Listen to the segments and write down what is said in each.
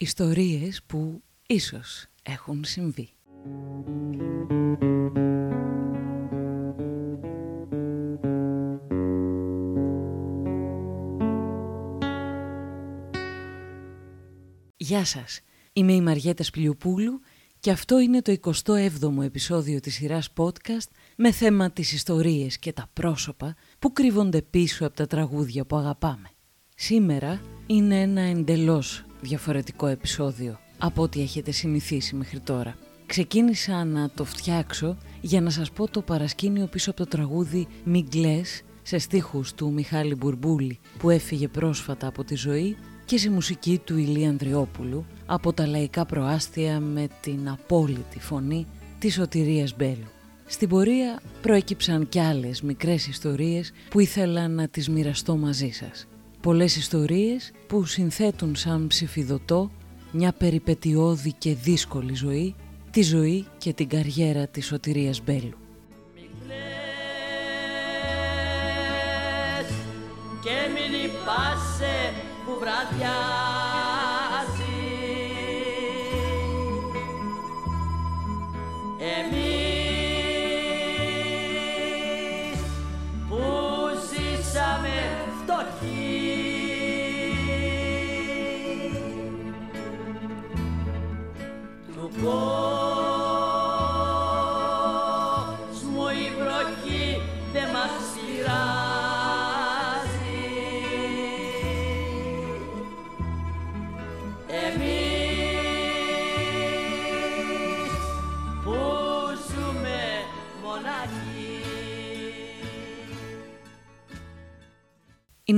Ιστορίες που ίσως έχουν συμβεί. Γεια σας, είμαι η Μαριέτα Σπλιουπούλου και αυτό είναι το 27ο επεισόδιο της σειράς podcast με θέμα τις ιστορίες και τα πρόσωπα που κρύβονται πίσω από τα τραγούδια που αγαπάμε. Σήμερα είναι ένα εντελώς διαφορετικό επεισόδιο από ό,τι έχετε συνηθίσει μέχρι τώρα. Ξεκίνησα να το φτιάξω για να σας πω το παρασκήνιο πίσω από το τραγούδι «Μιγκλές» σε στίχους του Μιχάλη Μπουρμπούλη που έφυγε πρόσφατα από τη ζωή και στη μουσική του Ηλία Ανδριόπουλου από τα λαϊκά προάστια με την απόλυτη φωνή της Σωτηρίας Μπέλου. Στην πορεία προέκυψαν κι άλλες μικρές ιστορίες που ήθελα να τις μοιραστώ μαζί σας. Πολλές ιστορίες που συνθέτουν σαν ψηφιδωτό μια περιπετειώδη και δύσκολη ζωή, τη ζωή και την καριέρα της Σωτηρίας Μπέλου. και μην λυπάσαι που βραδιάζει Εμείς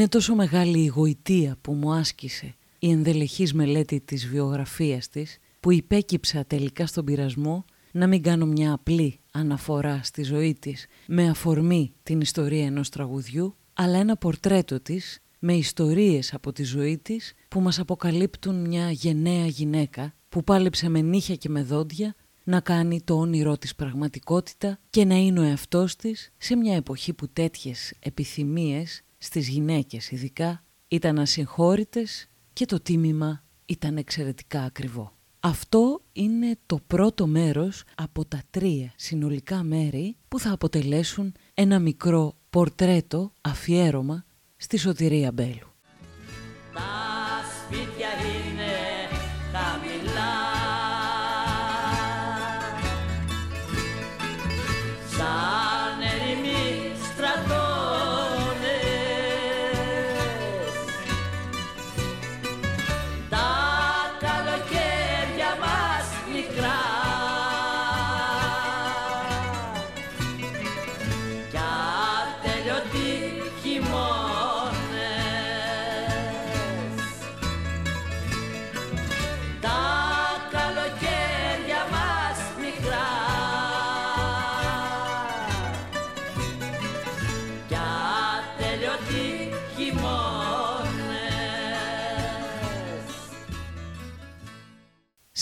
Είναι τόσο μεγάλη η γοητεία που μου άσκησε η ενδελεχής μελέτη της βιογραφίας της που υπέκυψα τελικά στον πειρασμό να μην κάνω μια απλή αναφορά στη ζωή της με αφορμή την ιστορία ενός τραγουδιού αλλά ένα πορτρέτο της με ιστορίες από τη ζωή της που μας αποκαλύπτουν μια γενναία γυναίκα που πάλεψε με νύχια και με δόντια να κάνει το όνειρό της πραγματικότητα και να είναι ο εαυτός της σε μια εποχή που τέτοιες επιθυμίες στις γυναίκες ειδικά ήταν ασυγχώρητες και το τίμημα ήταν εξαιρετικά ακριβό. Αυτό είναι το πρώτο μέρος από τα τρία συνολικά μέρη που θα αποτελέσουν ένα μικρό πορτρέτο αφιέρωμα στη Σωτηρία Μπέλου.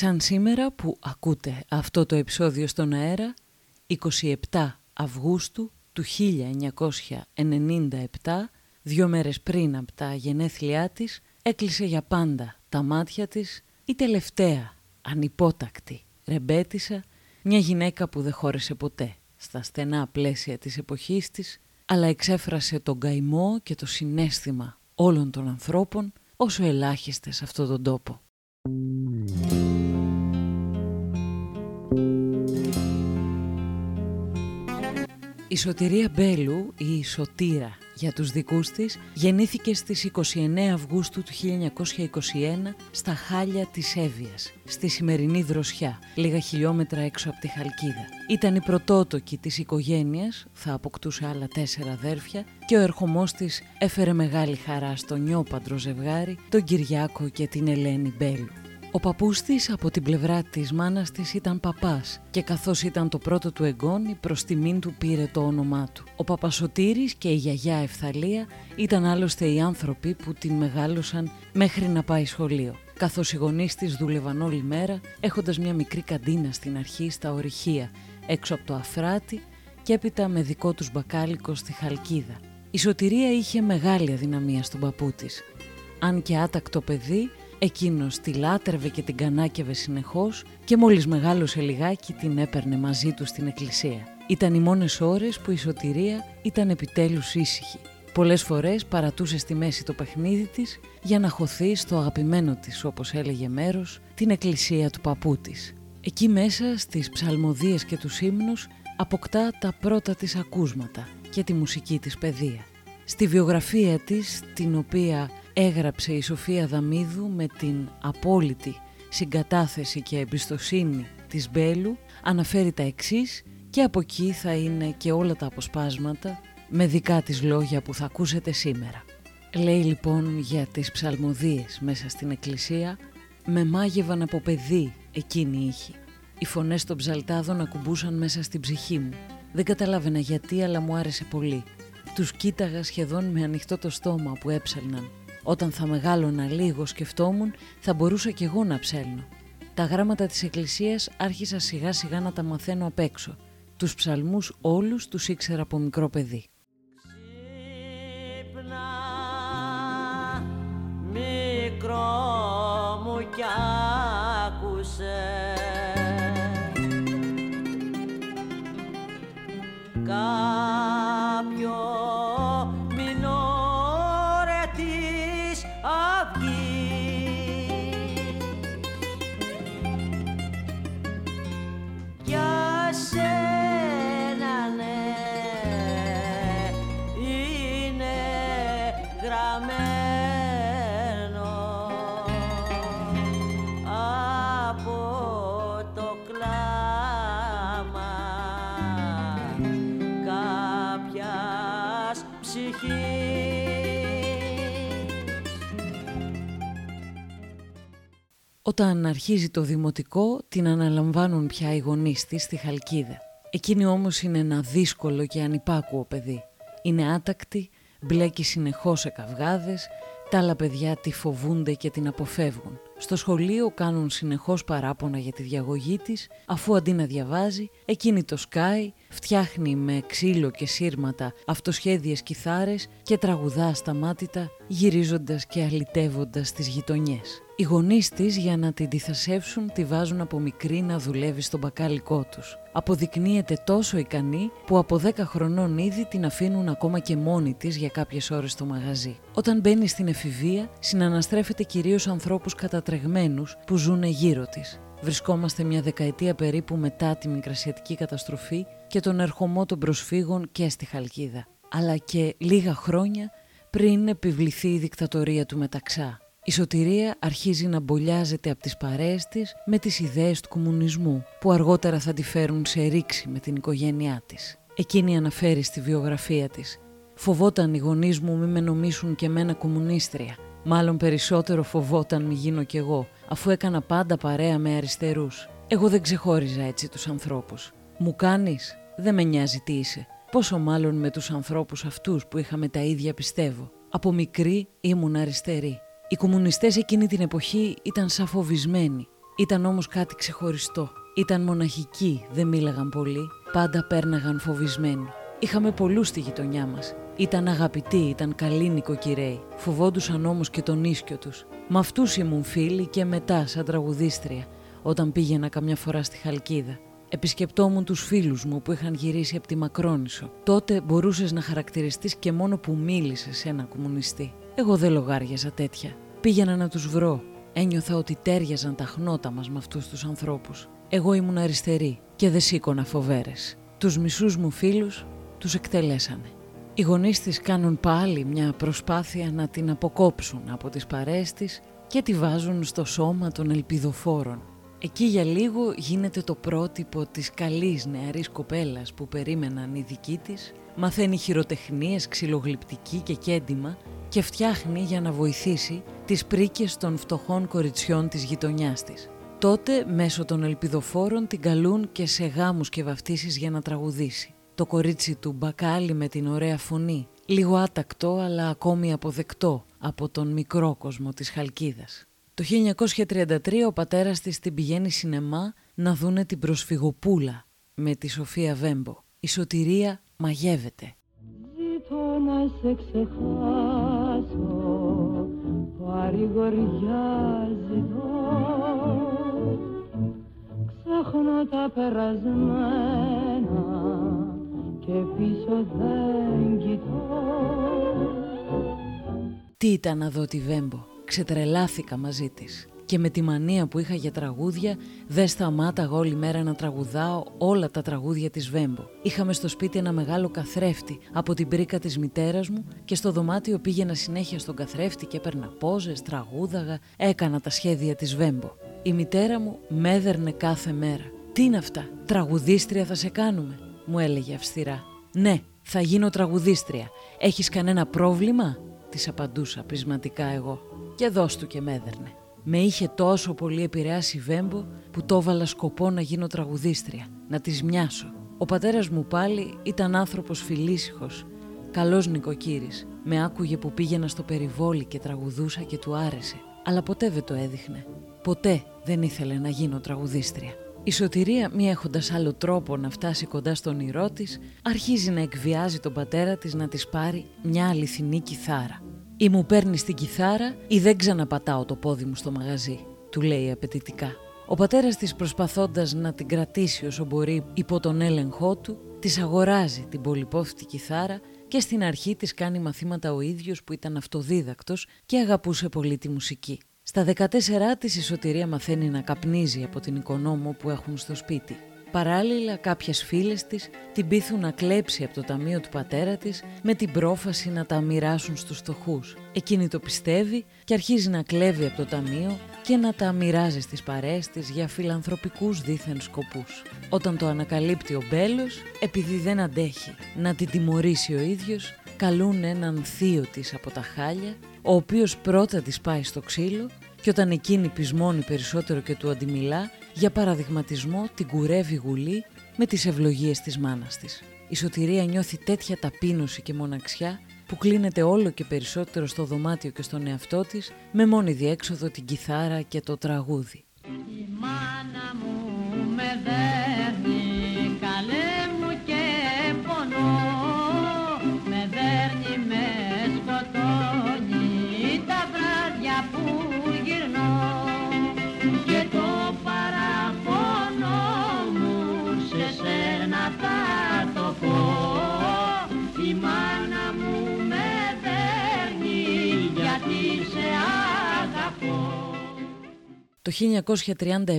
Σαν σήμερα που ακούτε αυτό το επεισόδιο στον αέρα, 27 Αυγούστου του 1997, δύο μέρες πριν από τα γενέθλιά της, έκλεισε για πάντα τα μάτια της η τελευταία ανυπότακτη ρεμπέτησα, μια γυναίκα που δεν χώρεσε ποτέ στα στενά πλαίσια της εποχής της, αλλά εξέφρασε τον καημό και το συνέστημα όλων των ανθρώπων όσο ελάχιστες σε αυτόν τον τόπο. Σωτηρία Μπέλου, ή η Σωτήρα για τους δικούς της, γεννήθηκε στις 29 Αυγούστου του 1921 στα Χάλια της Εύβοιας, στη σημερινή Δροσιά, λίγα χιλιόμετρα έξω από τη Χαλκίδα. Ήταν η πρωτότοκη της οικογένειας, θα αποκτούσε άλλα τέσσερα αδέρφια και ο ερχομός της έφερε μεγάλη χαρά στο νιόπαντρο ζευγάρι, τον Κυριάκο και την Ελένη Μπέλου. Ο παππούς της από την πλευρά της μάνας της ήταν παπάς και καθώς ήταν το πρώτο του εγγόνι προς τιμήν του πήρε το όνομά του. Ο παπασωτήρης και η γιαγιά Ευθαλία ήταν άλλωστε οι άνθρωποι που την μεγάλωσαν μέχρι να πάει σχολείο. Καθώς οι γονείς της δούλευαν όλη μέρα έχοντας μια μικρή καντίνα στην αρχή στα ορυχεία έξω από το Αφράτη και έπειτα με δικό τους μπακάλικο στη Χαλκίδα. Η Σωτηρία είχε μεγάλη αδυναμία στον παππού της. Αν και άτακτο παιδί, Εκείνος τη λάτρευε και την κανάκευε συνεχώς και μόλις μεγάλωσε λιγάκι την έπαιρνε μαζί του στην εκκλησία. Ήταν οι μόνες ώρες που η σωτηρία ήταν επιτέλους ήσυχη. Πολλές φορές παρατούσε στη μέση το παιχνίδι της για να χωθεί στο αγαπημένο της, όπως έλεγε μέρος, την εκκλησία του παππού της. Εκεί μέσα στις ψαλμοδίες και τους ύμνους αποκτά τα πρώτα της ακούσματα και τη μουσική της παιδεία. Στη βιογραφία της, την οποία έγραψε η Σοφία Δαμίδου με την απόλυτη συγκατάθεση και εμπιστοσύνη της Μπέλου, αναφέρει τα εξής και από εκεί θα είναι και όλα τα αποσπάσματα με δικά της λόγια που θα ακούσετε σήμερα. Λέει λοιπόν για τις ψαλμοδίες μέσα στην εκκλησία «Με μάγευαν από παιδί εκείνη είχε. Οι φωνές των ψαλτάδων ακουμπούσαν μέσα στην ψυχή μου. Δεν καταλάβαινα γιατί αλλά μου άρεσε πολύ. Τους κοίταγα σχεδόν με ανοιχτό το στόμα που έψαλναν. Όταν θα μεγάλωνα λίγο σκεφτόμουν θα μπορούσα κι εγώ να ψέλνω. Τα γράμματα της εκκλησίας άρχισα σιγά σιγά να τα μαθαίνω απ' έξω. Τους ψαλμούς όλους τους ήξερα από μικρό παιδί. μικρό μου κι άκουσε κάποιος Όταν αρχίζει το δημοτικό, την αναλαμβάνουν πια οι γονείς της στη Χαλκίδα. Εκείνη όμως είναι ένα δύσκολο και ανυπάκουο παιδί. Είναι άτακτη, μπλέκει συνεχώς σε καυγάδες, τα άλλα παιδιά τη φοβούνται και την αποφεύγουν. Στο σχολείο κάνουν συνεχώς παράπονα για τη διαγωγή της, αφού αντί να διαβάζει, εκείνη το σκάει, φτιάχνει με ξύλο και σύρματα αυτοσχέδιες κιθάρες και τραγουδά ασταμάτητα, γυρίζοντας και αλυτεύοντας τις γειτονιές. Οι γονείς της για να την τυθασεύσουν τη βάζουν από μικρή να δουλεύει στον μπακάλικό τους. Αποδεικνύεται τόσο ικανή που από 10 χρονών ήδη την αφήνουν ακόμα και μόνη της για κάποιες ώρες στο μαγαζί. Όταν μπαίνει στην εφηβεία συναναστρέφεται κυρίως ανθρώπους κατατρεγμένους που ζουν γύρω της. Βρισκόμαστε μια δεκαετία περίπου μετά τη μικρασιατική καταστροφή και τον ερχομό των προσφύγων και στη Χαλκίδα. Αλλά και λίγα χρόνια πριν επιβληθεί η δικτατορία του Μεταξά. Η σωτηρία αρχίζει να μπολιάζεται από τις παρέες της με τις ιδέες του κομμουνισμού που αργότερα θα τη φέρουν σε ρήξη με την οικογένειά της. Εκείνη αναφέρει στη βιογραφία της «Φοβόταν οι γονείς μου μη με νομίσουν και μένα κομμουνίστρια. Μάλλον περισσότερο φοβόταν μη γίνω κι εγώ, αφού έκανα πάντα παρέα με αριστερούς. Εγώ δεν ξεχώριζα έτσι τους ανθρώπους. Μου κάνεις, δεν με νοιάζει τι είσαι. Πόσο μάλλον με τους ανθρώπους αυτούς που είχαμε τα ίδια πιστεύω. Από μικρή ήμουν αριστερή. Οι κομμουνιστές εκείνη την εποχή ήταν σαν φοβισμένοι. Ήταν όμως κάτι ξεχωριστό. Ήταν μοναχικοί, δεν μίλαγαν πολύ, πάντα πέρναγαν φοβισμένοι. Είχαμε πολλούς στη γειτονιά μας. Ήταν αγαπητοί, ήταν καλοί νοικοκυρέοι. Φοβόντουσαν όμως και τον ίσκιο τους. Με αυτούς ήμουν φίλοι και μετά, σαν τραγουδίστρια, όταν πήγαινα καμιά φορά στη Χαλκίδα. Επισκεπτόμουν τους φίλους μου που είχαν γυρίσει από τη Μακρόνισο. Τότε μπορούσες να χαρακτηριστείς και μόνο που μίλησες σε ένα κομμουνιστή. Εγώ δεν λογάριαζα τέτοια. Πήγαινα να τους βρω. Ένιωθα ότι τέριαζαν τα χνότα μας με αυτούς τους ανθρώπους. Εγώ ήμουν αριστερή και δεν σήκωνα φοβέρες. Τους μισούς μου φίλους τους εκτελέσανε. Οι γονείς της κάνουν πάλι μια προσπάθεια να την αποκόψουν από τις παρέες της και τη βάζουν στο σώμα των ελπιδοφόρων. Εκεί για λίγο γίνεται το πρότυπο της καλής νεαρής κοπέλας που περίμεναν οι δικοί της, μαθαίνει χειροτεχνίες, ξυλογλυπτική και κέντημα και φτιάχνει για να βοηθήσει τις πρίκες των φτωχών κοριτσιών της γειτονιάς της. Τότε μέσω των ελπιδοφόρων την καλούν και σε γάμους και βαφτίσεις για να τραγουδήσει. Το κορίτσι του μπακάλι με την ωραία φωνή, λίγο άτακτο αλλά ακόμη αποδεκτό από τον μικρό κόσμο της Χαλκίδας. Το 1933 ο πατέρας της την πηγαίνει σινεμά να δούνε την προσφυγοπούλα με τη Σοφία Βέμπο. Η σωτηρία μαγεύεται. Ζήτω να σε ξεχάσω παρηγοριά ζητώ Ξεχνώ τα περασμένα και πίσω δεν κοιτώ Τι ήταν να δω τη Βέμπο, ξετρελάθηκα μαζί της και με τη μανία που είχα για τραγούδια δεν σταμάταγα όλη μέρα να τραγουδάω όλα τα τραγούδια της Βέμπο. Είχαμε στο σπίτι ένα μεγάλο καθρέφτη από την πρίκα της μητέρας μου και στο δωμάτιο πήγαινα συνέχεια στον καθρέφτη και έπαιρνα πόζες, τραγούδαγα, έκανα τα σχέδια της Βέμπο. Η μητέρα μου με έδερνε κάθε μέρα. «Τι είναι αυτά, τραγουδίστρια θα σε κάνουμε» μου έλεγε αυστηρά. «Ναι, θα γίνω τραγουδίστρια. Έχεις κανένα πρόβλημα» της απαντούσα πρισματικά εγώ. Και δώσ' του και με έδερνε. Με είχε τόσο πολύ επηρεάσει η Βέμπο που το έβαλα σκοπό να γίνω τραγουδίστρια, να της μοιάσω. Ο πατέρας μου πάλι ήταν άνθρωπος φιλήσυχος, καλός νοικοκύρης. Με άκουγε που πήγαινα στο περιβόλι και τραγουδούσα και του άρεσε. Αλλά ποτέ δεν το έδειχνε. Ποτέ δεν ήθελε να γίνω τραγουδίστρια. Η σωτηρία, μη έχοντας άλλο τρόπο να φτάσει κοντά στον όνειρό της, αρχίζει να εκβιάζει τον πατέρα της να της πάρει μια αληθινή κιθάρα. Ή μου παίρνεις την κιθάρα ή δεν ξαναπατάω το πόδι μου στο μαγαζί, του λέει απαιτητικά. Ο πατέρας της προσπαθώντας να την κρατήσει όσο μπορεί υπό τον έλεγχό του, της αγοράζει την πολυπόφτη κιθάρα και στην αρχή της κάνει μαθήματα ο ίδιος που ήταν αυτοδίδακτος και αγαπούσε πολύ τη μουσική. Στα 14 της η Σωτηρία μαθαίνει να καπνίζει από την οικονόμο που έχουν στο σπίτι. Παράλληλα κάποιες φίλες της την πείθουν να κλέψει από το ταμείο του πατέρα της με την πρόφαση να τα μοιράσουν στους φτωχούς. Εκείνη το πιστεύει και αρχίζει να κλέβει από το ταμείο και να τα μοιράζει στις παρέες της για φιλανθρωπικούς δίθεν σκοπούς. Όταν το ανακαλύπτει ο Μπέλος, επειδή δεν αντέχει να την τιμωρήσει ο ίδιος, καλούν έναν θείο της από τα χάλια, ο οποίος πρώτα της πάει στο ξύλο και όταν εκείνη πεισμώνει περισσότερο και του αντιμιλά, για παραδειγματισμό την κουρεύει γουλή με τις ευλογίες της μάνας της. Η σωτηρία νιώθει τέτοια ταπείνωση και μοναξιά που κλείνεται όλο και περισσότερο στο δωμάτιο και στον εαυτό της με μόνη διέξοδο την κιθάρα και το τραγούδι. Το 1937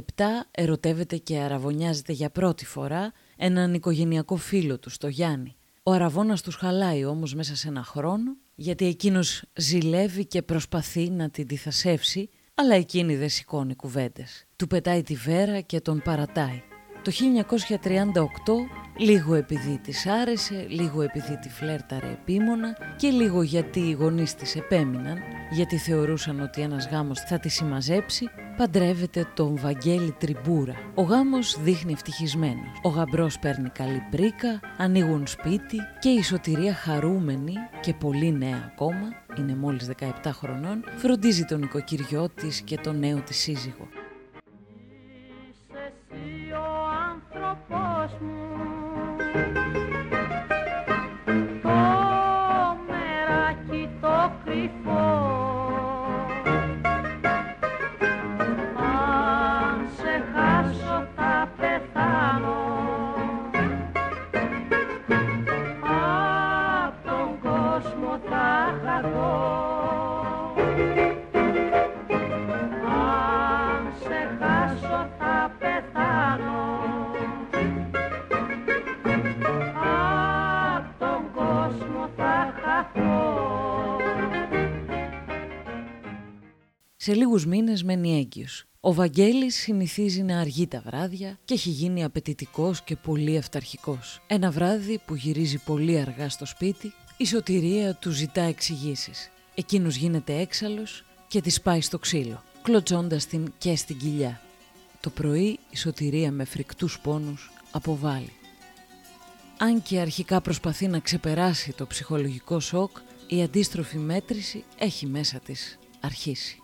ερωτεύεται και αραβωνιάζεται για πρώτη φορά έναν οικογενειακό φίλο του, στο Γιάννη. Ο αραβώνας τους χαλάει όμως μέσα σε ένα χρόνο, γιατί εκείνος ζηλεύει και προσπαθεί να την τυθασεύσει, αλλά εκείνη δεν σηκώνει κουβέντες. Του πετάει τη βέρα και τον παρατάει. Το 1938, λίγο επειδή της άρεσε, λίγο επειδή τη φλέρταρε επίμονα και λίγο γιατί οι γονείς της επέμειναν, γιατί θεωρούσαν ότι ένας γάμος θα τη συμμαζέψει, παντρεύεται τον Βαγγέλη Τριμπούρα. Ο γάμος δείχνει ευτυχισμένος. Ο γαμπρός παίρνει καλή πρίκα, ανοίγουν σπίτι και η σωτηρία χαρούμενη και πολύ νέα ακόμα, είναι μόλις 17 χρονών, φροντίζει τον οικοκυριό της και τον νέο της σύζυγο. Είσαι εσύ ο άνθρωπος μου Σε λίγους μήνες μένει έγκυος. Ο Βαγγέλης συνηθίζει να αργεί τα βράδια και έχει γίνει απαιτητικός και πολύ αυταρχικός. Ένα βράδυ που γυρίζει πολύ αργά στο σπίτι, η σωτηρία του ζητά εξηγήσεις. Εκείνος γίνεται έξαλλος και της πάει στο ξύλο, κλωτσώντας την και στην κοιλιά. Το πρωί η σωτηρία με φρικτούς πόνους αποβάλλει. Αν και αρχικά προσπαθεί να ξεπεράσει το ψυχολογικό σοκ, η αντίστροφη μέτρηση έχει μέσα της αρχίσει.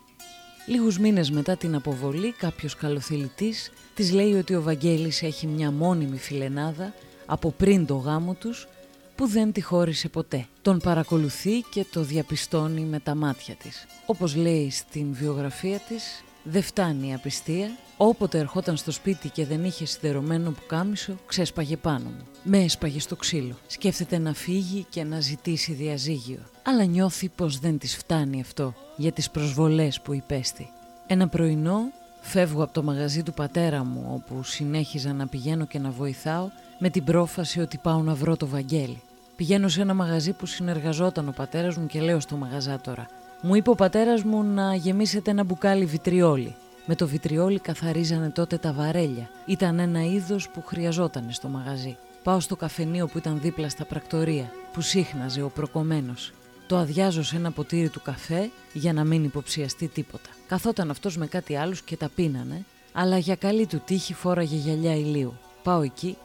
Λίγους μήνες μετά την αποβολή, κάποιος καλοθελητής της λέει ότι ο Βαγγέλης έχει μια μόνιμη φιλενάδα από πριν το γάμο τους, που δεν τη χώρισε ποτέ. Τον παρακολουθεί και το διαπιστώνει με τα μάτια της. Όπως λέει στην βιογραφία της, δεν φτάνει η απιστία. Όποτε ερχόταν στο σπίτι και δεν είχε σιδερωμένο πουκάμισο, ξέσπαγε πάνω μου. Με έσπαγε στο ξύλο. Σκέφτεται να φύγει και να ζητήσει διαζύγιο. Αλλά νιώθει πως δεν της φτάνει αυτό για τις προσβολές που υπέστη. Ένα πρωινό φεύγω από το μαγαζί του πατέρα μου όπου συνέχιζα να πηγαίνω και να βοηθάω με την πρόφαση ότι πάω να βρω το Βαγγέλη. Πηγαίνω σε ένα μαγαζί που συνεργαζόταν ο πατέρας μου και λέω στο μαγαζάτορα μου είπε ο πατέρας μου να γεμίσετε ένα μπουκάλι βιτριόλι. Με το βιτριόλι καθαρίζανε τότε τα βαρέλια. Ήταν ένα είδος που χρειαζόταν στο μαγαζί. Πάω στο καφενείο που ήταν δίπλα στα πρακτορία, που σύχναζε ο προκομμένος. Το αδειάζω σε ένα ποτήρι του καφέ για να μην υποψιαστεί τίποτα. Καθόταν αυτός με κάτι άλλους και τα πίνανε, αλλά για καλή του τύχη φόραγε γυαλιά ηλίου. Πάω εκεί,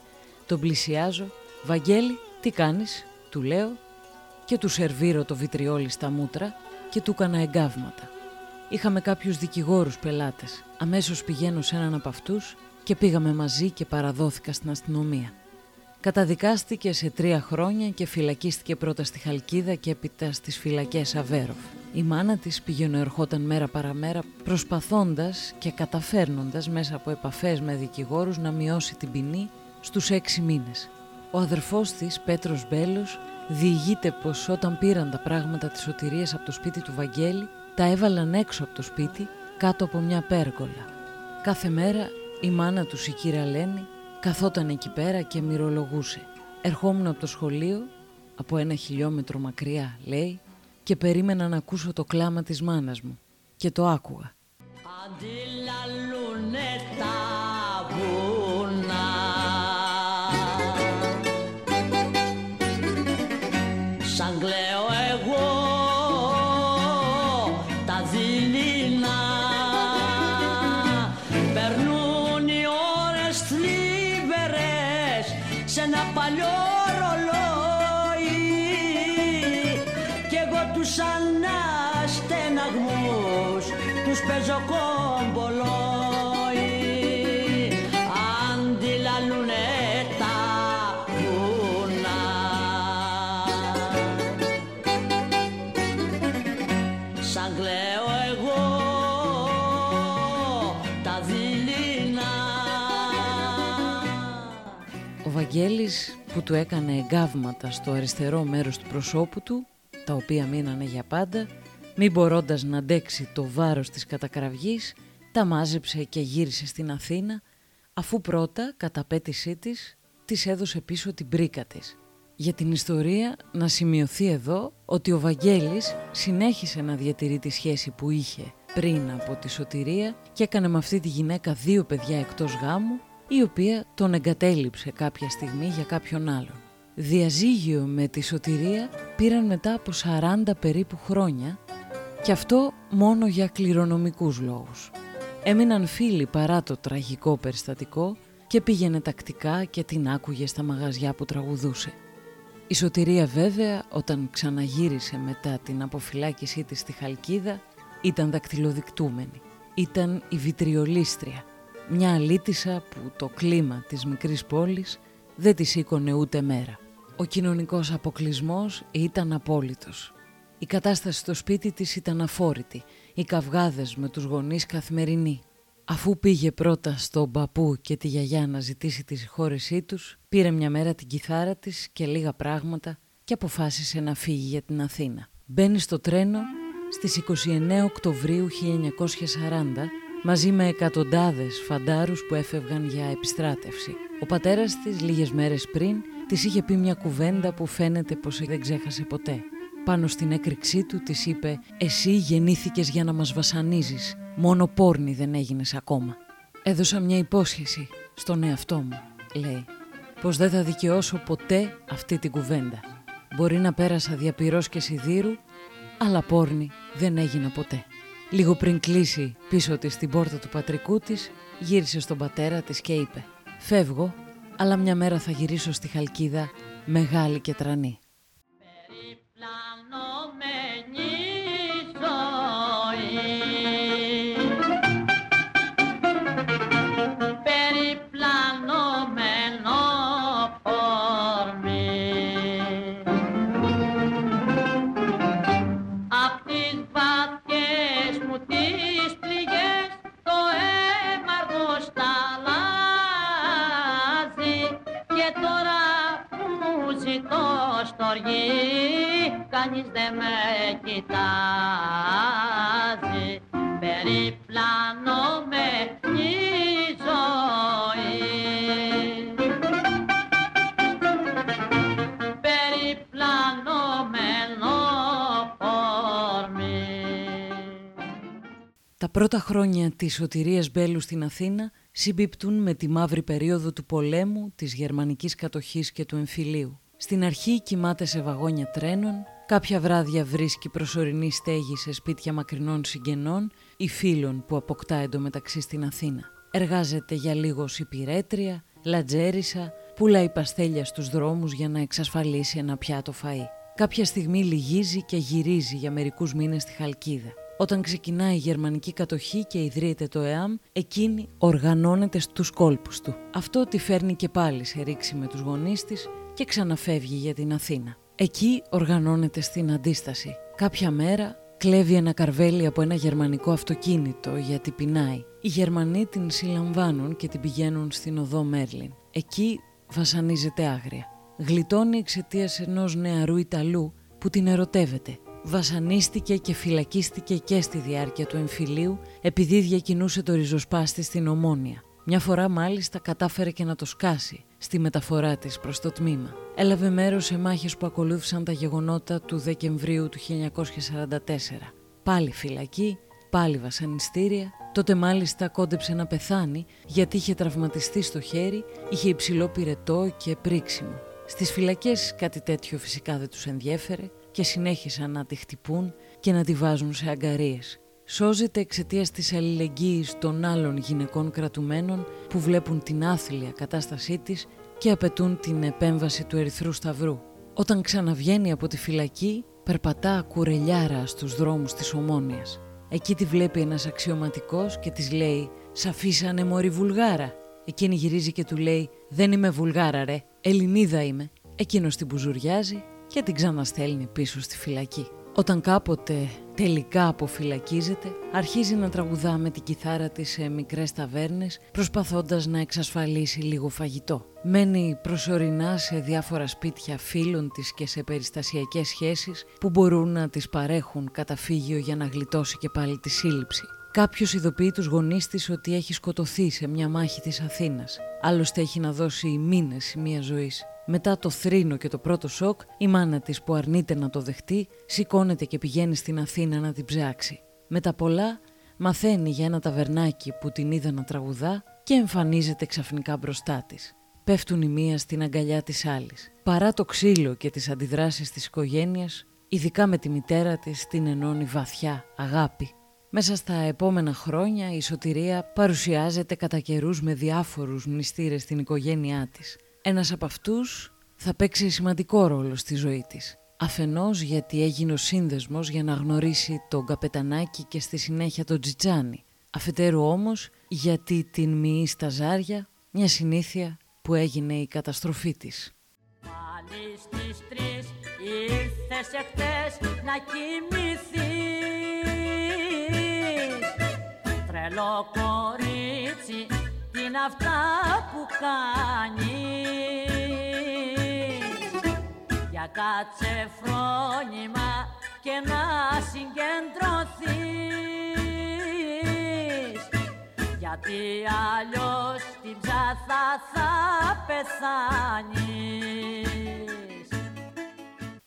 τον πλησιάζω. «Βαγγέλη, τι κάνεις» του λέω και του σερβίρω το βιτριόλι στα μούτρα και του έκανα εγκάβματα. Είχαμε κάποιους δικηγόρους πελάτες. Αμέσως πηγαίνω σε έναν από αυτούς και πήγαμε μαζί και παραδόθηκα στην αστυνομία. Καταδικάστηκε σε τρία χρόνια και φυλακίστηκε πρώτα στη Χαλκίδα και έπειτα στις φυλακές Αβέροφ. Η μάνα της πήγαινε ερχόταν μέρα παραμέρα προσπαθώντας και καταφέρνοντας μέσα από επαφές με δικηγόρους να μειώσει την ποινή στους έξι μήνες. Ο αδερφός της, Πέτρος Μπέλος, διηγείται πως όταν πήραν τα πράγματα της σωτηρίας από το σπίτι του Βαγγέλη, τα έβαλαν έξω από το σπίτι, κάτω από μια πέργολα. Κάθε μέρα η μάνα τους η κύρα Λένη καθόταν εκεί πέρα και μυρολογούσε. Ερχόμουν από το σχολείο, από ένα χιλιόμετρο μακριά, λέει, και περίμενα να ακούσω το κλάμα της μάνας μου. Και το άκουγα. Αντιλαλούνε Βαγγέλης που του έκανε εγκάβματα στο αριστερό μέρος του προσώπου του, τα οποία μείνανε για πάντα, μην μπορώντας να αντέξει το βάρος της κατακραυγής, τα μάζεψε και γύρισε στην Αθήνα, αφού πρώτα, κατά πέτησή της, της έδωσε πίσω την πρίκα της. Για την ιστορία να σημειωθεί εδώ ότι ο Βαγγέλης συνέχισε να διατηρεί τη σχέση που είχε πριν από τη σωτηρία και έκανε με αυτή τη γυναίκα δύο παιδιά εκτός γάμου η οποία τον εγκατέλειψε κάποια στιγμή για κάποιον άλλον. Διαζύγιο με τη σωτηρία πήραν μετά από 40 περίπου χρόνια και αυτό μόνο για κληρονομικούς λόγους. Έμειναν φίλοι παρά το τραγικό περιστατικό και πήγαινε τακτικά και την άκουγε στα μαγαζιά που τραγουδούσε. Η Σωτηρία βέβαια όταν ξαναγύρισε μετά την αποφυλάκησή της στη Χαλκίδα ήταν δακτυλοδεικτούμενη. Ήταν η βιτριολίστρια, μια αλήτησα που το κλίμα της μικρής πόλης δεν τη σήκωνε ούτε μέρα. Ο κοινωνικός αποκλεισμός ήταν απόλυτος. Η κατάσταση στο σπίτι της ήταν αφόρητη, οι καυγάδες με τους γονείς καθημερινοί. Αφού πήγε πρώτα στον παππού και τη γιαγιά να ζητήσει τη συγχώρεσή τους, πήρε μια μέρα την κιθάρα της και λίγα πράγματα και αποφάσισε να φύγει για την Αθήνα. Μπαίνει στο τρένο στις 29 Οκτωβρίου 1940 μαζί με εκατοντάδες φαντάρους που έφευγαν για επιστράτευση. Ο πατέρας της λίγες μέρες πριν της είχε πει μια κουβέντα που φαίνεται πως δεν ξέχασε ποτέ. Πάνω στην έκρηξή του της είπε «Εσύ γεννήθηκες για να μας βασανίζεις, μόνο πόρνη δεν έγινες ακόμα». Έδωσα μια υπόσχεση στον εαυτό μου, λέει, πως δεν θα δικαιώσω ποτέ αυτή την κουβέντα. Μπορεί να πέρασα διαπυρός και σιδήρου, αλλά πόρνη δεν έγινα ποτέ. Λίγο πριν κλείσει πίσω της την πόρτα του πατρικού της, γύρισε στον πατέρα της και είπε «Φεύγω, αλλά μια μέρα θα γυρίσω στη Χαλκίδα μεγάλη και τρανή». Πρώτα χρόνια της σωτηρίας Μπέλου στην Αθήνα συμπίπτουν με τη μαύρη περίοδο του πολέμου, της γερμανικής κατοχής και του εμφυλίου. Στην αρχή κοιμάται σε βαγόνια τρένων, κάποια βράδια βρίσκει προσωρινή στέγη σε σπίτια μακρινών συγγενών ή φίλων που αποκτά εντωμεταξύ στην Αθήνα. Εργάζεται για λίγο ως υπηρέτρια, λατζέρισα, πουλάει παστέλια στους δρόμους για να εξασφαλίσει ένα πιάτο φαΐ. Κάποια στιγμή λυγίζει και γυρίζει για μερικούς μήνες στη Χαλκίδα. Όταν ξεκινάει η γερμανική κατοχή και ιδρύεται το ΕΑΜ, εκείνη οργανώνεται στους κόλπους του. Αυτό τη φέρνει και πάλι σε ρήξη με τους γονείς της και ξαναφεύγει για την Αθήνα. Εκεί οργανώνεται στην αντίσταση. Κάποια μέρα κλέβει ένα καρβέλι από ένα γερμανικό αυτοκίνητο γιατί πεινάει. Οι Γερμανοί την συλλαμβάνουν και την πηγαίνουν στην οδό Μέρλιν. Εκεί βασανίζεται άγρια. Γλιτώνει εξαιτίας ενός νεαρού Ιταλού που την ερωτεύεται. Βασανίστηκε και φυλακίστηκε και στη διάρκεια του εμφυλίου επειδή διακινούσε το ριζοσπάστη στην Ομόνια. Μια φορά μάλιστα κατάφερε και να το σκάσει στη μεταφορά της προς το τμήμα. Έλαβε μέρος σε μάχες που ακολούθησαν τα γεγονότα του Δεκεμβρίου του 1944. Πάλι φυλακή, πάλι βασανιστήρια, τότε μάλιστα κόντεψε να πεθάνει γιατί είχε τραυματιστεί στο χέρι, είχε υψηλό πυρετό και πρίξιμο. Στις φυλακές κάτι τέτοιο φυσικά δεν τους ενδιέφερε και συνέχισαν να τη χτυπούν και να τη βάζουν σε αγκαρίες. Σώζεται εξαιτίας της αλληλεγγύης των άλλων γυναικών κρατουμένων που βλέπουν την άθλια κατάστασή της και απαιτούν την επέμβαση του Ερυθρού Σταυρού. Όταν ξαναβγαίνει από τη φυλακή, περπατά κουρελιάρα στους δρόμους της Ομόνιας. Εκεί τη βλέπει ένας αξιωματικός και της λέει «Σ' αφήσανε μωρή βουλγάρα». Εκείνη γυρίζει και του λέει «Δεν είμαι βουλγάρα ρε, Ελληνίδα είμαι». Εκείνος την μπουζουριάζει και την ξαναστέλνει πίσω στη φυλακή. Όταν κάποτε τελικά αποφυλακίζεται, αρχίζει να τραγουδά με την κιθάρα της σε μικρές ταβέρνες, προσπαθώντας να εξασφαλίσει λίγο φαγητό. Μένει προσωρινά σε διάφορα σπίτια φίλων της και σε περιστασιακές σχέσεις που μπορούν να της παρέχουν καταφύγιο για να γλιτώσει και πάλι τη σύλληψη. Κάποιος ειδοποιεί τους γονείς της ότι έχει σκοτωθεί σε μια μάχη της Αθήνας. Άλλωστε έχει να δώσει μήνες σημεία ζωή. Μετά το θρήνο και το πρώτο σοκ, η μάνα της που αρνείται να το δεχτεί, σηκώνεται και πηγαίνει στην Αθήνα να την ψάξει. Μετά πολλά, μαθαίνει για ένα ταβερνάκι που την είδα να τραγουδά και εμφανίζεται ξαφνικά μπροστά της. Πέφτουν η μία στην αγκαλιά της άλλης. Παρά το ξύλο και τις αντιδράσεις της οικογένειας, ειδικά με τη μητέρα της την ενώνει βαθιά αγάπη. Μέσα στα επόμενα χρόνια η σωτηρία παρουσιάζεται κατά καιρούς με διάφορους μνηστήρες στην οικογένειά της. Ένας από αυτούς θα παίξει σημαντικό ρόλο στη ζωή της. Αφενός γιατί έγινε ο σύνδεσμος για να γνωρίσει τον καπετανάκι και στη συνέχεια τον Τζιτζάνι. Αφετέρου όμως γιατί την μοιεί στα ζάρια, μια συνήθεια που έγινε η καταστροφή της. Πάλι στις τρεις ήρθες εχθές να κοιμηθείς Τρελό κορίτσι, τι είναι αυτά που κάνεις. Για κάτσε φρόνημα και να συγκεντρωθείς. Γιατί αλλιώς την ψάθα θα πεθάνεις.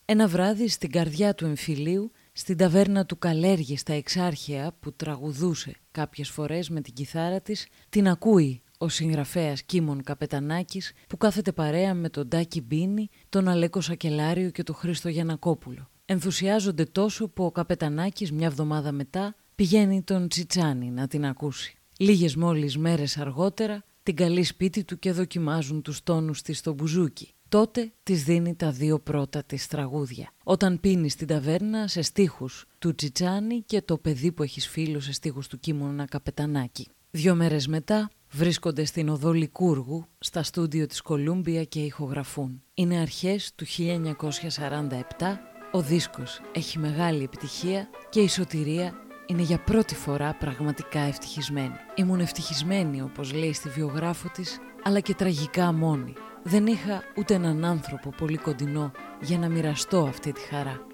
Ένα βράδυ στην καρδιά του εμφυλίου, στην ταβέρνα του Καλέργη στα Εξάρχεια που τραγουδούσε κάποιες φορές με την κιθάρα της, την ακούει ο συγγραφέας Κίμων Καπετανάκης που κάθεται παρέα με τον Τάκη Μπίνη, τον Αλέκο Σακελάριο και τον Χρήστο Γιανακόπουλο. Ενθουσιάζονται τόσο που ο Καπετανάκης μια εβδομάδα μετά πηγαίνει τον Τσιτσάνι να την ακούσει. Λίγες μόλις μέρες αργότερα την καλεί σπίτι του και δοκιμάζουν τους τόνους της στο μπουζούκι. Τότε της δίνει τα δύο πρώτα της τραγούδια. Όταν πίνει στην ταβέρνα σε στίχους του Τσιτσάνι και το παιδί που έχεις φίλο σε στίχους του Κίμωνα Καπετανάκη. Δύο μέρες μετά βρίσκονται στην οδό Λικούργου, στα στούντιο της Κολούμπια και ηχογραφούν. Είναι αρχές του 1947, ο δίσκος έχει μεγάλη επιτυχία και η σωτηρία είναι για πρώτη φορά πραγματικά ευτυχισμένη. Ήμουν ευτυχισμένη όπως λέει στη βιογράφο της, αλλά και τραγικά μόνη. δεν είχα ούτε έναν άνθρωπο πολύ κοντινό για να μοιραστώ αυτή τη χαρά.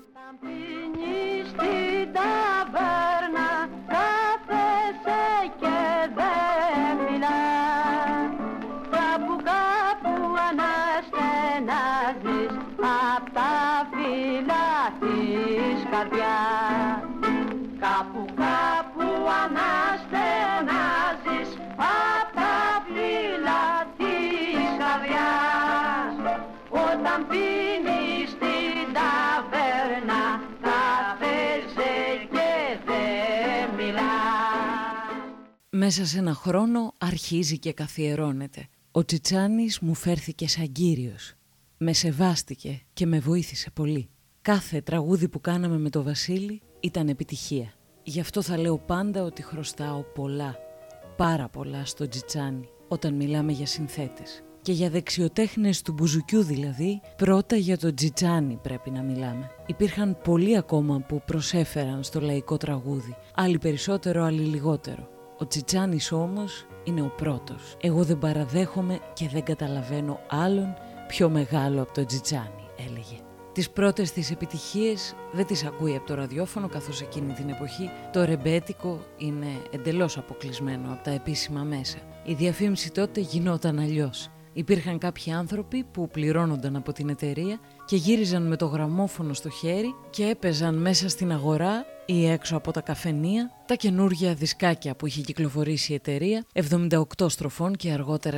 Μέσα σε ένα χρόνο αρχίζει και καθιερώνεται. Ο Τσιτσάνης μου φέρθηκε σαν κύριος. Με σεβάστηκε και με βοήθησε πολύ. Κάθε τραγούδι που κάναμε με το Βασίλη ήταν επιτυχία. Γι' αυτό θα λέω πάντα ότι χρωστάω πολλά, πάρα πολλά στο Τσιτσάνι όταν μιλάμε για συνθέτες. Και για δεξιοτέχνες του μπουζουκιού δηλαδή, πρώτα για το Τζιτζάνι πρέπει να μιλάμε. Υπήρχαν πολλοί ακόμα που προσέφεραν στο λαϊκό τραγούδι, άλλοι περισσότερο, άλλοι λιγότερο. Ο Τσιτσάνης όμως είναι ο πρώτος. Εγώ δεν παραδέχομαι και δεν καταλαβαίνω άλλον πιο μεγάλο από το Τζιτζάνι, έλεγε. Τις πρώτες της επιτυχίες δεν τις ακούει από το ραδιόφωνο καθώς εκείνη την εποχή το ρεμπέτικο είναι εντελώς αποκλεισμένο από τα επίσημα μέσα. Η διαφήμιση τότε γινόταν αλλιώς. Υπήρχαν κάποιοι άνθρωποι που πληρώνονταν από την εταιρεία και γύριζαν με το γραμμόφωνο στο χέρι και έπαιζαν μέσα στην αγορά ή έξω από τα καφενεία τα καινούργια δισκάκια που είχε κυκλοφορήσει η εταιρεία 78 στροφών και αργότερα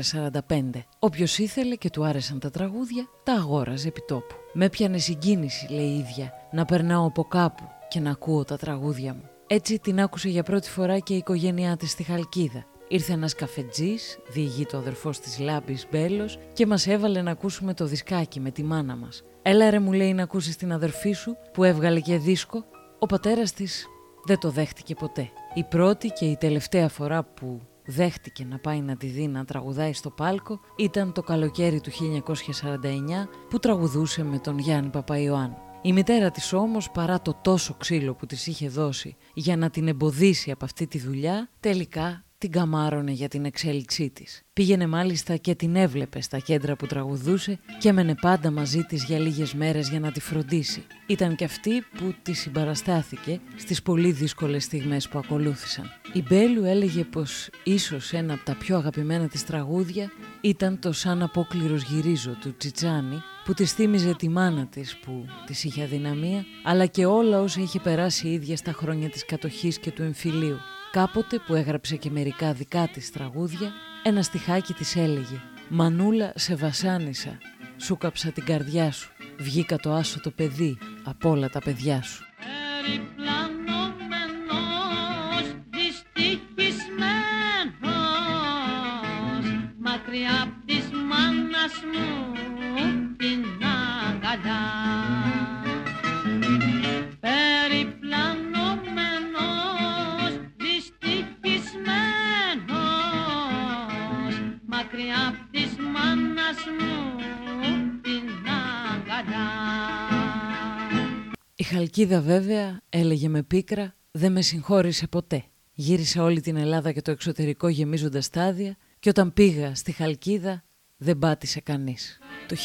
45. Όποιος ήθελε και του άρεσαν τα τραγούδια, τα αγόραζε επί τόπου. Με έπιανε συγκίνηση, λέει η ίδια, να περνάω από κάπου και να ακούω τα τραγούδια μου. Έτσι την άκουσε για πρώτη φορά και η οικογένειά της στη Χαλκίδα. Ήρθε ένας καφετζής, διηγεί το αδερφός της Λάμπης Μπέλος και μας έβαλε να ακούσουμε το δισκάκι με τη μάνα μας. Έλα ρε μου λέει να ακούσεις την αδερφή σου που έβγαλε και δίσκο. Ο πατέρας της δεν το δέχτηκε ποτέ. Η πρώτη και η τελευταία φορά που δέχτηκε να πάει να τη δει να τραγουδάει στο πάλκο ήταν το καλοκαίρι του 1949 που τραγουδούσε με τον Γιάννη Παπαϊωάννου. Η μητέρα της όμως παρά το τόσο ξύλο που της είχε δώσει για να την εμποδίσει από αυτή τη δουλειά τελικά την καμάρωνε για την εξέλιξή της. Πήγαινε μάλιστα και την έβλεπε στα κέντρα που τραγουδούσε και έμενε πάντα μαζί της για λίγες μέρες για να τη φροντίσει. Ήταν και αυτή που τη συμπαραστάθηκε στις πολύ δύσκολες στιγμές που ακολούθησαν. Η Μπέλου έλεγε πως ίσως ένα από τα πιο αγαπημένα της τραγούδια ήταν το «Σαν απόκληρος γυρίζω» του Τσιτσάνη που της θύμιζε τη μάνα της που της είχε αδυναμία αλλά και όλα όσα είχε περάσει η ίδια στα χρόνια της κατοχής και του εμφυλίου. Κάποτε που έγραψε και μερικά δικά της τραγούδια, ένα στιχάκι της έλεγε «Μανούλα σε βασάνισα, σου κάψα την καρδιά σου, βγήκα το άσο το παιδί από όλα τα παιδιά σου». Περιπλανωμένος, δυστυχισμένος Μακριά απ' της μάνας μου την αγκαλιά Χαλκίδα βέβαια έλεγε με πίκρα «Δεν με συγχώρησε ποτέ». Γύρισε όλη την Ελλάδα και το εξωτερικό γεμίζοντας στάδια και όταν πήγα στη Χαλκίδα δεν πάτησε κανείς. Το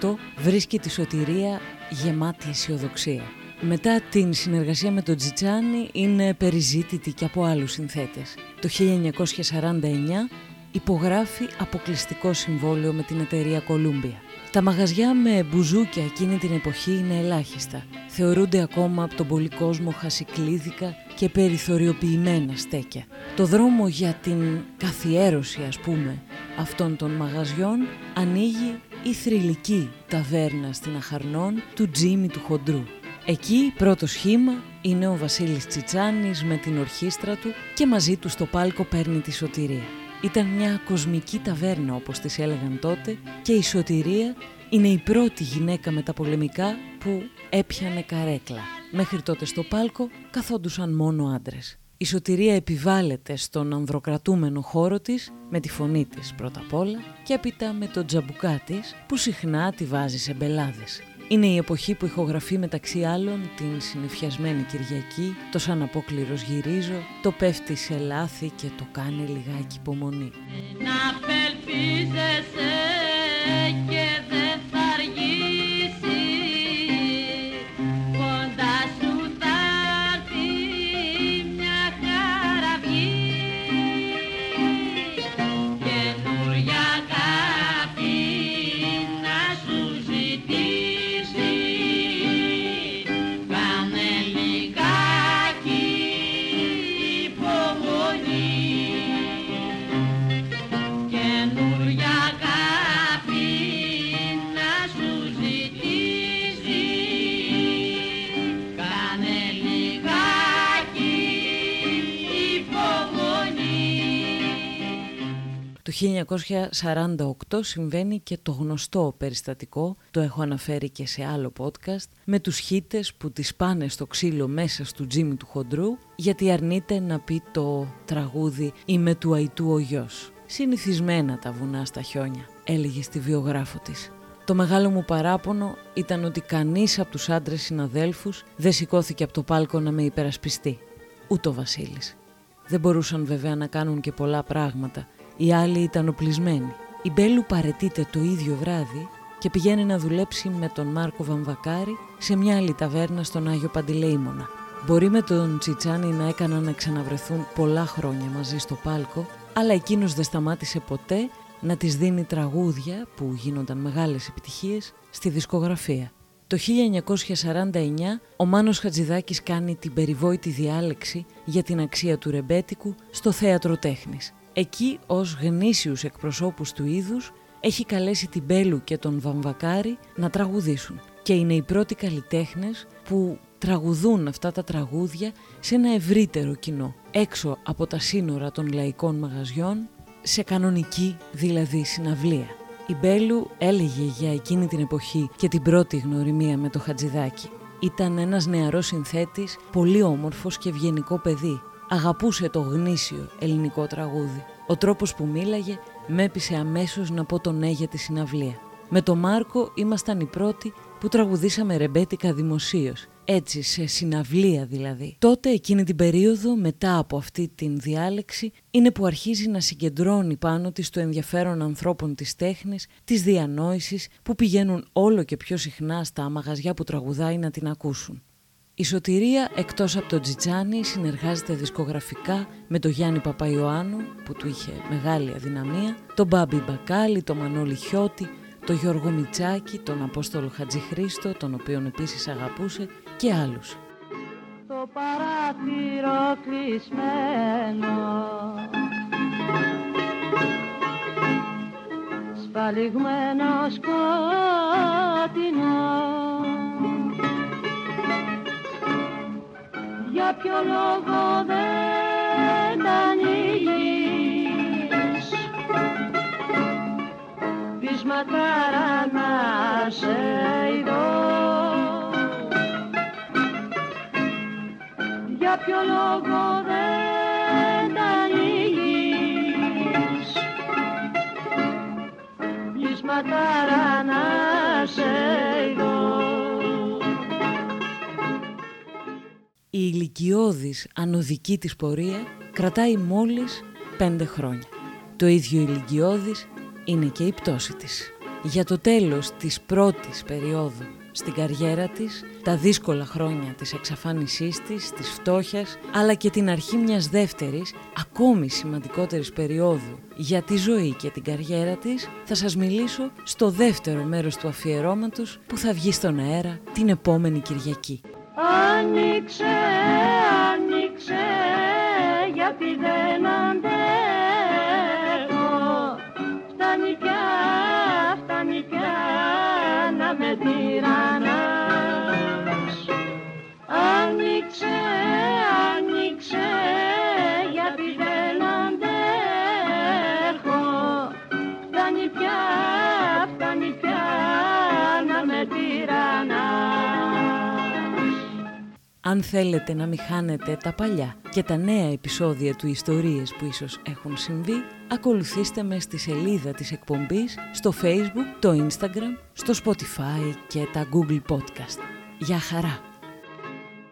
1948 βρίσκει τη σωτηρία γεμάτη αισιοδοξία. Μετά την συνεργασία με τον Τζιτσάνι είναι περιζήτητη και από άλλους συνθέτες. Το 1949 υπογράφει αποκλειστικό συμβόλαιο με την εταιρεία Columbia. Τα μαγαζιά με μπουζούκια εκείνη την εποχή είναι ελάχιστα. Θεωρούνται ακόμα από τον πολύ κόσμο χασικλίδικα και περιθωριοποιημένα στέκια. Το δρόμο για την καθιέρωση, ας πούμε, αυτών των μαγαζιών ανοίγει η θρηλυκή ταβέρνα στην Αχαρνών του Τζίμι του Χοντρού. Εκεί πρώτο σχήμα είναι ο Βασίλης Τσιτσάνης με την ορχήστρα του και μαζί του στο πάλκο παίρνει τη σωτηρία. Ήταν μια κοσμική ταβέρνα όπως τις έλεγαν τότε και η Σωτηρία είναι η πρώτη γυναίκα με τα πολεμικά που έπιανε καρέκλα. Μέχρι τότε στο πάλκο καθόντουσαν μόνο άντρες. Η Σωτηρία επιβάλλεται στον ανδροκρατούμενο χώρο της με τη φωνή της πρώτα απ' όλα και έπειτα με το τζαμπουκά της που συχνά τη βάζει σε μπελάδες. Είναι η εποχή που ηχογραφεί μεταξύ άλλων την συνεφιασμένη Κυριακή, το σαν απόκληρος γυρίζω, το πέφτει σε λάθη και το κάνει λιγάκι υπομονή. Να πείζεσαι και Το 1948 συμβαίνει και το γνωστό περιστατικό, το έχω αναφέρει και σε άλλο podcast, με τους χίτες που τις πάνε στο ξύλο μέσα του τζίμι του χοντρού γιατί αρνείται να πει το τραγούδι «Είμαι του Αϊτού ο γιος». Συνηθισμένα τα βουνά στα χιόνια, έλεγε στη βιογράφο της. Το μεγάλο μου παράπονο ήταν ότι κανείς από τους άντρες συναδέλφους δεν σηκώθηκε από το πάλκο να με υπερασπιστεί. Ούτε ο Βασίλης. Δεν μπορούσαν βέβαια να κάνουν και πολλά πράγματα. Οι άλλοι ήταν οπλισμένοι. Η Μπέλου παρετείται το ίδιο βράδυ και πηγαίνει να δουλέψει με τον Μάρκο Βαμβακάρη σε μια άλλη ταβέρνα στον Άγιο Παντελεήμονα. Μπορεί με τον Τσιτσάνι να έκαναν να ξαναβρεθούν πολλά χρόνια μαζί στο πάλκο, αλλά εκείνος δεν σταμάτησε ποτέ να της δίνει τραγούδια που γίνονταν μεγάλες επιτυχίες στη δισκογραφία. Το 1949 ο Μάνος Χατζηδάκης κάνει την περιβόητη διάλεξη για την αξία του ρεμπέτικου στο Θέατρο Τέχνης. Εκεί ως γνήσιους εκπροσώπους του είδους έχει καλέσει την Μπέλου και τον Βαμβακάρη να τραγουδήσουν και είναι οι πρώτοι καλλιτέχνες που τραγουδούν αυτά τα τραγούδια σε ένα ευρύτερο κοινό, έξω από τα σύνορα των λαϊκών μαγαζιών, σε κανονική δηλαδή συναυλία. Η Μπέλου έλεγε για εκείνη την εποχή και την πρώτη γνωριμία με το Χατζηδάκι. Ήταν ένας νεαρός συνθέτης, πολύ όμορφος και ευγενικό παιδί. Αγαπούσε το γνήσιο ελληνικό τραγούδι. Ο τρόπος που μίλαγε με έπεισε αμέσως να πω το ναι για τη συναυλία. Με τον Μάρκο ήμασταν οι πρώτοι που τραγουδήσαμε ρεμπέτικα δημοσίως. Έτσι, σε συναυλία δηλαδή. Τότε εκείνη την περίοδο, μετά από αυτή την διάλεξη, είναι που αρχίζει να συγκεντρώνει πάνω της το ενδιαφέρον ανθρώπων της τέχνης, της διανόησης, που πηγαίνουν όλο και πιο συχνά στα μαγαζιά που τραγουδάει να την ακούσουν. Η Σωτηρία, εκτός από τον Τζιτζάνι, συνεργάζεται δισκογραφικά με τον Γιάννη Παπαϊωάννου, που του είχε μεγάλη αδυναμία, τον Μπάμπι Μπακάλι, τον Μανώλη Χιώτη, τον Γιώργο Μιτσάκη, τον Απόστολο Χατζηχρήστο, τον οποίον επίσης αγαπούσε, και άλλους. το παράθυρο κλεισμένο σφαλιγμένο σκοτεινό για ποιο λόγο δεν τα ανοίγεις; Πεις μακάρα να σε ειδώ. Για ποιο λόγο δεν τα ανοίγεις; Πεις μακάρα να σε ειδώ Η ηλικιώδης ανωδική της πορεία κρατάει μόλις πέντε χρόνια. Το ίδιο ηλικιώδης είναι και η πτώση της. Για το τέλος της πρώτης περίοδου στην καριέρα της, τα δύσκολα χρόνια της εξαφάνισής της, της φτώχειας, αλλά και την αρχή μιας δεύτερης, ακόμη σημαντικότερης περίοδου για τη ζωή και την καριέρα της, θα σας μιλήσω στο δεύτερο μέρος του αφιερώματος που θα βγει στον αέρα την επόμενη Κυριακή. Άνοιξε, άνοιξε, γιατί δεν αντέχω. Φτάνει πια, φτάνει πια να με τυραννάς. Άνοιξε, άνοιξε, Αν θέλετε να μην χάνετε τα παλιά και τα νέα επεισόδια του Ιστορίες που ίσως έχουν συμβεί, ακολουθήστε με στη σελίδα της εκπομπής, στο Facebook, το Instagram, στο Spotify και τα Google Podcast. Γεια χαρά!